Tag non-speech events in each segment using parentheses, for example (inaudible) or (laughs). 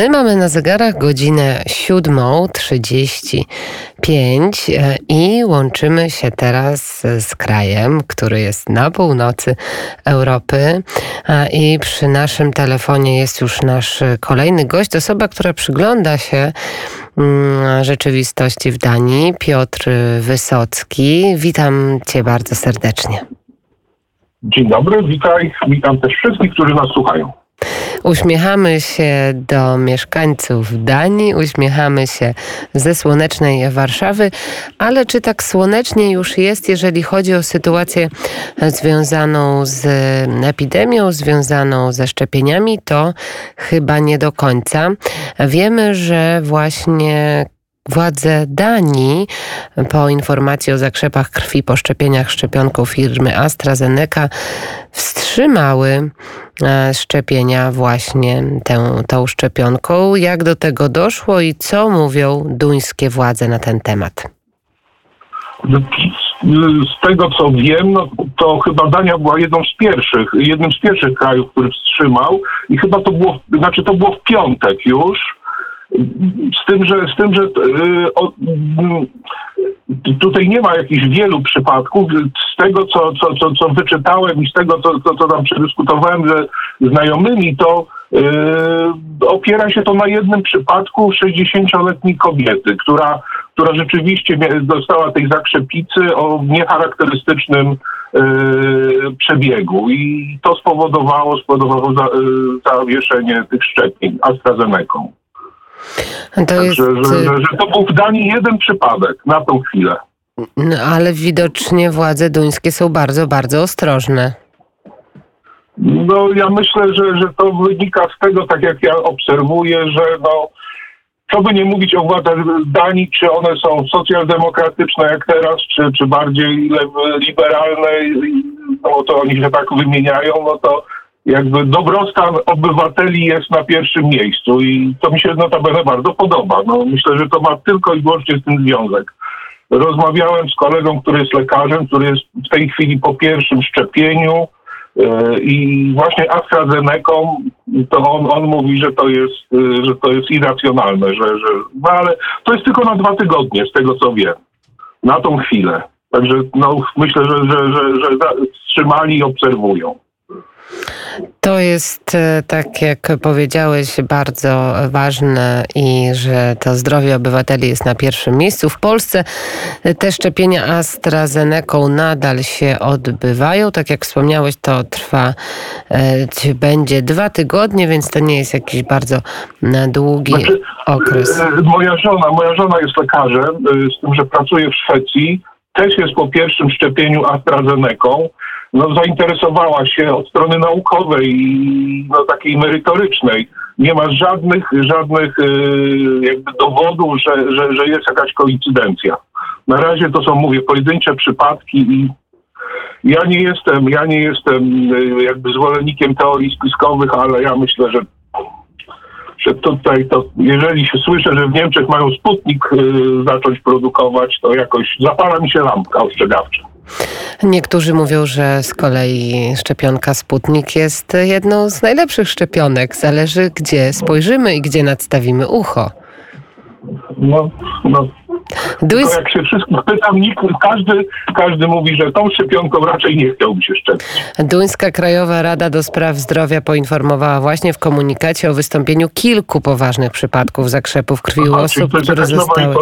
My mamy na zegarach godzinę 7.35 e, i łączymy się teraz z krajem, który jest na północy Europy. I przy naszym telefonie jest już nasz kolejny gość, osoba, która przygląda się mm, rzeczywistości w Danii, Piotr Wysocki. Witam Cię bardzo serdecznie. Dzień dobry, witaj. Witam też wszystkich, którzy nas słuchają. Uśmiechamy się do mieszkańców Danii, uśmiechamy się ze słonecznej Warszawy, ale czy tak słonecznie już jest, jeżeli chodzi o sytuację związaną z epidemią, związaną ze szczepieniami, to chyba nie do końca. Wiemy, że właśnie Władze Danii po informacji o zakrzepach krwi po szczepieniach szczepionką firmy AstraZeneca wstrzymały e, szczepienia właśnie tę, tą szczepionką. Jak do tego doszło i co mówią duńskie władze na ten temat? Z tego co wiem, no, to chyba Dania była jedną z pierwszych, jednym z pierwszych krajów, który wstrzymał i chyba to było, znaczy to było w piątek już z tym, że, z tym, że yy, o, yy, tutaj nie ma jakichś wielu przypadków. Z tego, co, co, co, co wyczytałem i z tego, co, co, co tam przedyskutowałem ze znajomymi, to yy, opiera się to na jednym przypadku 60-letniej kobiety, która, która rzeczywiście dostała tej zakrzepicy o niecharakterystycznym yy, przebiegu i to spowodowało, spowodowało za, yy, zawieszenie tych szczepień AstraZeneca. To jest... że, że, że to był w Danii jeden przypadek na tą chwilę. No, ale widocznie władze duńskie są bardzo, bardzo ostrożne. No ja myślę, że, że to wynika z tego, tak jak ja obserwuję, że no, co by nie mówić o władzach Danii, czy one są socjaldemokratyczne jak teraz, czy, czy bardziej liberalne, no to oni się tak wymieniają, no to jakby dobrostan obywateli jest na pierwszym miejscu i to mi się notabene bardzo podoba. No, myślę, że to ma tylko i wyłącznie z tym związek. Rozmawiałem z kolegą, który jest lekarzem, który jest w tej chwili po pierwszym szczepieniu yy, i właśnie AstraZeneca, to on, on mówi, że to jest, yy, że to jest irracjonalne, że, że, no ale to jest tylko na dwa tygodnie, z tego co wiem, na tą chwilę. Także no, myślę, że, że, że, że wstrzymali i obserwują. To jest, e, tak jak powiedziałeś, bardzo ważne i że to zdrowie obywateli jest na pierwszym miejscu. W Polsce te szczepienia AstraZeneca nadal się odbywają. Tak jak wspomniałeś, to trwa, e, będzie dwa tygodnie, więc to nie jest jakiś bardzo długi znaczy, okres. E, moja żona, moja żona jest lekarzem, z tym, że pracuje w Szwecji. Też jest po pierwszym szczepieniu AstraZeneca no, zainteresowała się od strony naukowej i no, takiej merytorycznej. Nie ma żadnych, żadnych yy, jakby dowodów, że, że, że jest jakaś koincydencja. Na razie to są, mówię, pojedyncze przypadki i ja nie jestem, ja nie jestem yy, jakby zwolennikiem teorii spiskowych, ale ja myślę, że że tutaj to, jeżeli się słyszę, że w Niemczech mają Sputnik yy, zacząć produkować, to jakoś zapala mi się lampka ostrzegawcza. Niektórzy mówią, że z kolei szczepionka Sputnik jest jedną z najlepszych szczepionek. Zależy, gdzie spojrzymy i gdzie nadstawimy ucho. No, no Duńs... jak się wszystkich pytam, nikt, każdy, każdy mówi, że tą szczepionką raczej nie chciałby się szczepić. Duńska Krajowa Rada do Spraw Zdrowia poinformowała właśnie w komunikacie o wystąpieniu kilku poważnych przypadków zakrzepów krwi u osób, które zostały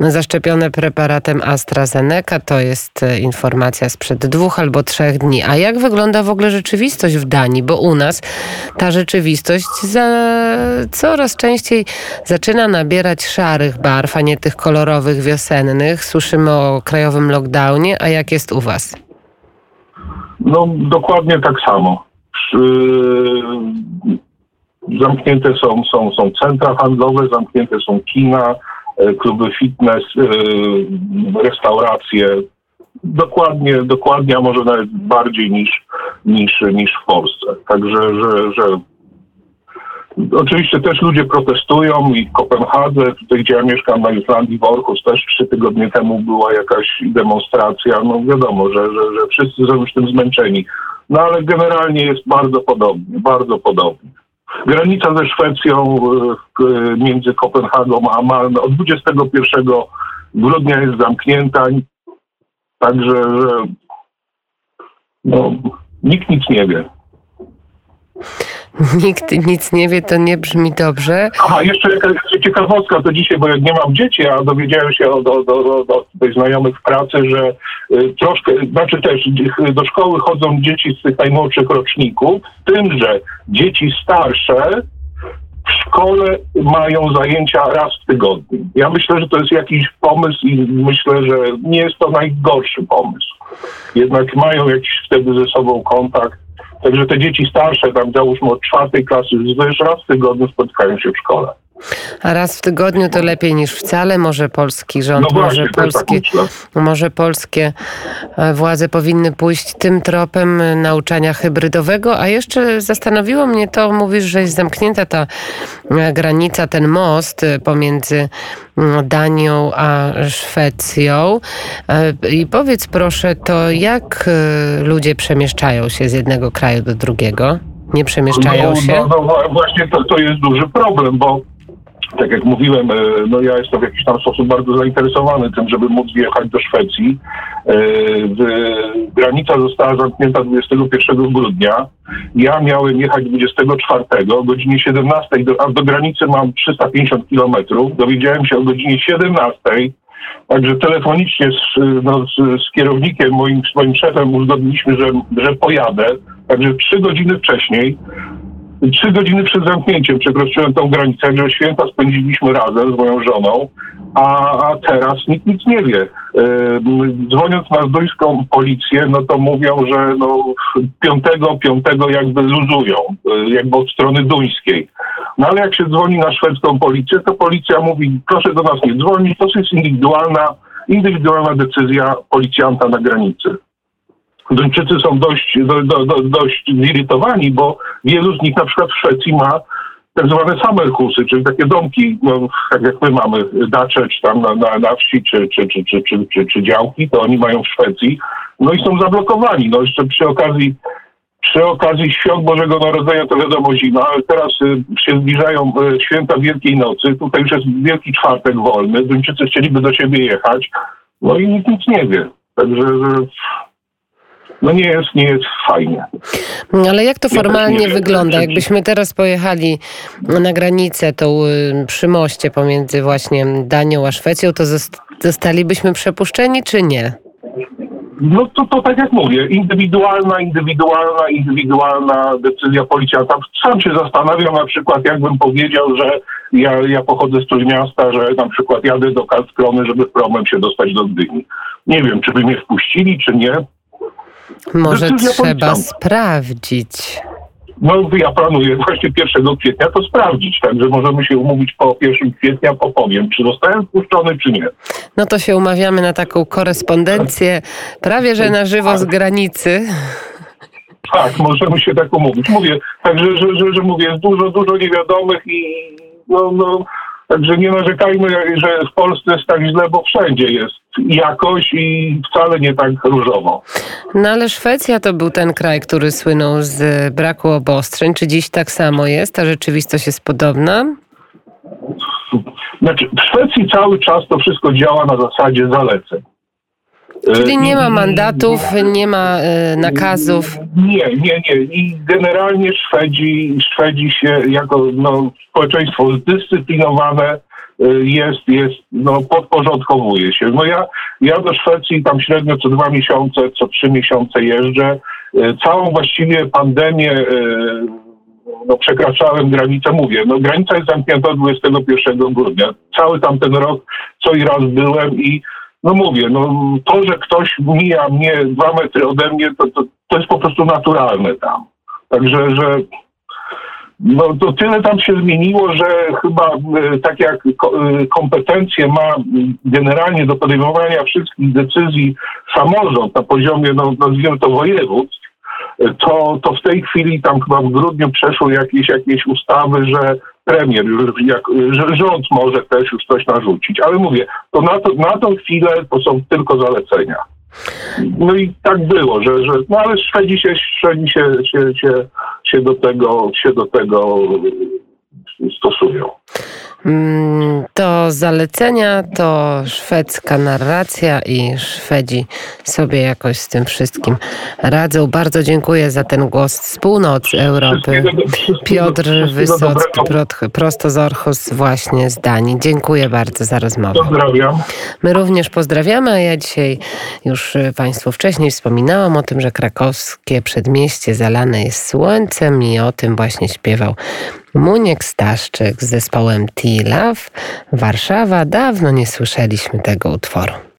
zaszczepione preparatem AstraZeneca. To jest e, informacja sprzed dwóch albo trzech dni. A jak wygląda w ogóle rzeczywistość w Danii? Bo u nas ta rzeczywistość za... coraz częściej zaczyna nabierać szarych barw, a nie tych kolorowych wiosennych. Słyszymy o krajowym lockdownie, a jak jest u Was? No dokładnie tak samo. Zamknięte są, są, są centra handlowe, zamknięte są kina, e, kluby fitness, e, restauracje. Dokładnie, dokładnie, a może nawet bardziej niż, niż, niż w Polsce. Także, że, że Oczywiście też ludzie protestują i w Kopenhadze, tutaj gdzie ja mieszkam na Islandii, w Orhus też trzy tygodnie temu była jakaś demonstracja. No wiadomo, że, że, że wszyscy są już tym zmęczeni. No ale generalnie jest bardzo podobnie, bardzo podobnie. Granica ze Szwecją między Kopenhagą a Malmö od 21 grudnia jest zamknięta. Także że no, nikt nic nie wie. (laughs) Nikt nic nie wie, to nie brzmi dobrze. Aha, jeszcze ciekawostka, to dzisiaj, bo jak nie mam dzieci, a dowiedziałem się od, od, od, od znajomych w pracy, że y, troszkę, znaczy też do szkoły chodzą dzieci z tych najmłodszych roczników, tym, że dzieci starsze w szkole mają zajęcia raz w tygodniu. Ja myślę, że to jest jakiś pomysł i myślę, że nie jest to najgorszy pomysł. Jednak mają jakiś wtedy ze sobą kontakt Także te dzieci starsze, tam załóżmy od czwartej klasy, już raz w tygodniu spotykają się w szkole. A raz w tygodniu to lepiej niż wcale. Może polski rząd, no właśnie, może, polskie, tak może polskie e, władze powinny pójść tym tropem nauczania hybrydowego. A jeszcze zastanowiło mnie to, mówisz, że jest zamknięta ta e, granica, ten most e, pomiędzy Danią a Szwecją. I powiedz proszę, to jak ludzie przemieszczają się z jednego kraju do drugiego? Nie przemieszczają no, się? No, no właśnie to, to jest duży problem, bo tak jak mówiłem, e, no ja jestem w jakiś tam sposób bardzo zainteresowany tym, żeby móc wjechać do Szwecji. E, granica została zamknięta 21 grudnia. Ja miałem jechać 24 o godzinie 17, a do granicy mam 350 kilometrów. Dowiedziałem się o godzinie 17. Także telefonicznie z, no, z, z kierownikiem, moim, moim szefem uzgodniliśmy, że, że pojadę. Także trzy godziny wcześniej Trzy godziny przed zamknięciem przekroczyłem tą granicę, że święta spędziliśmy razem z moją żoną, a, a teraz nikt nic nie wie. Yy, dzwoniąc na duńską policję, no to mówią, że no piątego, piątego jakby luzują, yy, jakby od strony duńskiej. No ale jak się dzwoni na szwedzką policję, to policja mówi, proszę do nas nie dzwonić, to jest indywidualna, indywidualna decyzja policjanta na granicy. Duńczycy są dość, do, do, do, dość zirytowani, bo wielu z nich na przykład w Szwecji ma tak zwane summerhusy, czyli takie domki, no, tak jak my mamy dacze, czy tam na, na, na wsi, czy, czy, czy, czy, czy, czy, czy działki, to oni mają w Szwecji, no i są zablokowani. No jeszcze przy okazji przy okazji świąt Bożego Narodzenia to wiadomo zima, ale teraz y, się zbliżają y, święta Wielkiej Nocy, tutaj już jest Wielki Czwartek wolny, Duńczycy chcieliby do siebie jechać, no i nikt nic nie wie. Także no nie jest, nie jest fajnie. Ale jak to formalnie wygląda? Jakbyśmy teraz pojechali na granicę tą y, przy moście pomiędzy właśnie Danią a Szwecją, to zostalibyśmy przepuszczeni czy nie? No to, to tak jak mówię, indywidualna, indywidualna, indywidualna decyzja policjanta. Sam się zastanawiam na przykład, jakbym powiedział, że ja, ja pochodzę z Trójmiasta, że na przykład jadę do Karlskrony, żeby promem się dostać do Gdyni. Nie wiem, czy by mnie wpuścili, czy nie. Może trzeba sprawdzić. No ja planuję właśnie 1 kwietnia to sprawdzić, także możemy się umówić po 1 kwietnia, opowiem, czy zostałem wpuszczony, czy nie. No to się umawiamy na taką korespondencję prawie, że na żywo z granicy. Tak, możemy się tak umówić. Mówię, także, że, że, że mówię, jest dużo, dużo niewiadomych i no, no, Także nie narzekajmy, że w Polsce jest tak źle, bo wszędzie jest jakoś i wcale nie tak różowo. No ale Szwecja to był ten kraj, który słynął z braku obostrzeń. Czy dziś tak samo jest? Ta rzeczywistość jest podobna? Znaczy, w Szwecji cały czas to wszystko działa na zasadzie zaleceń. Czyli nie ma mandatów, nie ma e, nakazów? Nie, nie, nie. I generalnie Szwedzi, Szwedzi się jako no, społeczeństwo zdyscyplinowane e, jest, jest, no, podporządkowuje się. No ja, ja do Szwecji tam średnio co dwa miesiące, co trzy miesiące jeżdżę. E, całą właściwie pandemię no, przekraczałem granicę, mówię, no granica jest zamknięta 21 grudnia. Cały tamten rok co i raz byłem i no mówię, no to, że ktoś mija mnie dwa metry ode mnie, to, to, to jest po prostu naturalne tam. Także, że no to tyle tam się zmieniło, że chyba e, tak jak e, kompetencje ma generalnie do podejmowania wszystkich decyzji samorząd na poziomie, no nazwijmy to województw, to, to w tej chwili tam chyba w grudniu przeszły jakieś, jakieś ustawy, że premier, jak, rząd może też już coś narzucić. Ale mówię, to na, to na tą chwilę to są tylko zalecenia. No i tak było, że, że no ale Szwedzi się, Szwedzi się, się, się, się do tego, się do tego stosują. Mm, to zalecenia, to szwedzka narracja i Szwedzi sobie jakoś z tym wszystkim radzą. Bardzo dziękuję za ten głos z północy Europy. Piotr Wysocki, prosto z Orchus właśnie z Danii. Dziękuję bardzo za rozmowę. Pozdrawiam. My również pozdrawiamy, a ja dzisiaj już Państwu wcześniej wspominałam o tym, że krakowskie przedmieście zalane jest słońcem i o tym właśnie śpiewał Muniek Staszczyk z zespołem T-Love. Warszawa, dawno nie słyszeliśmy tego utworu.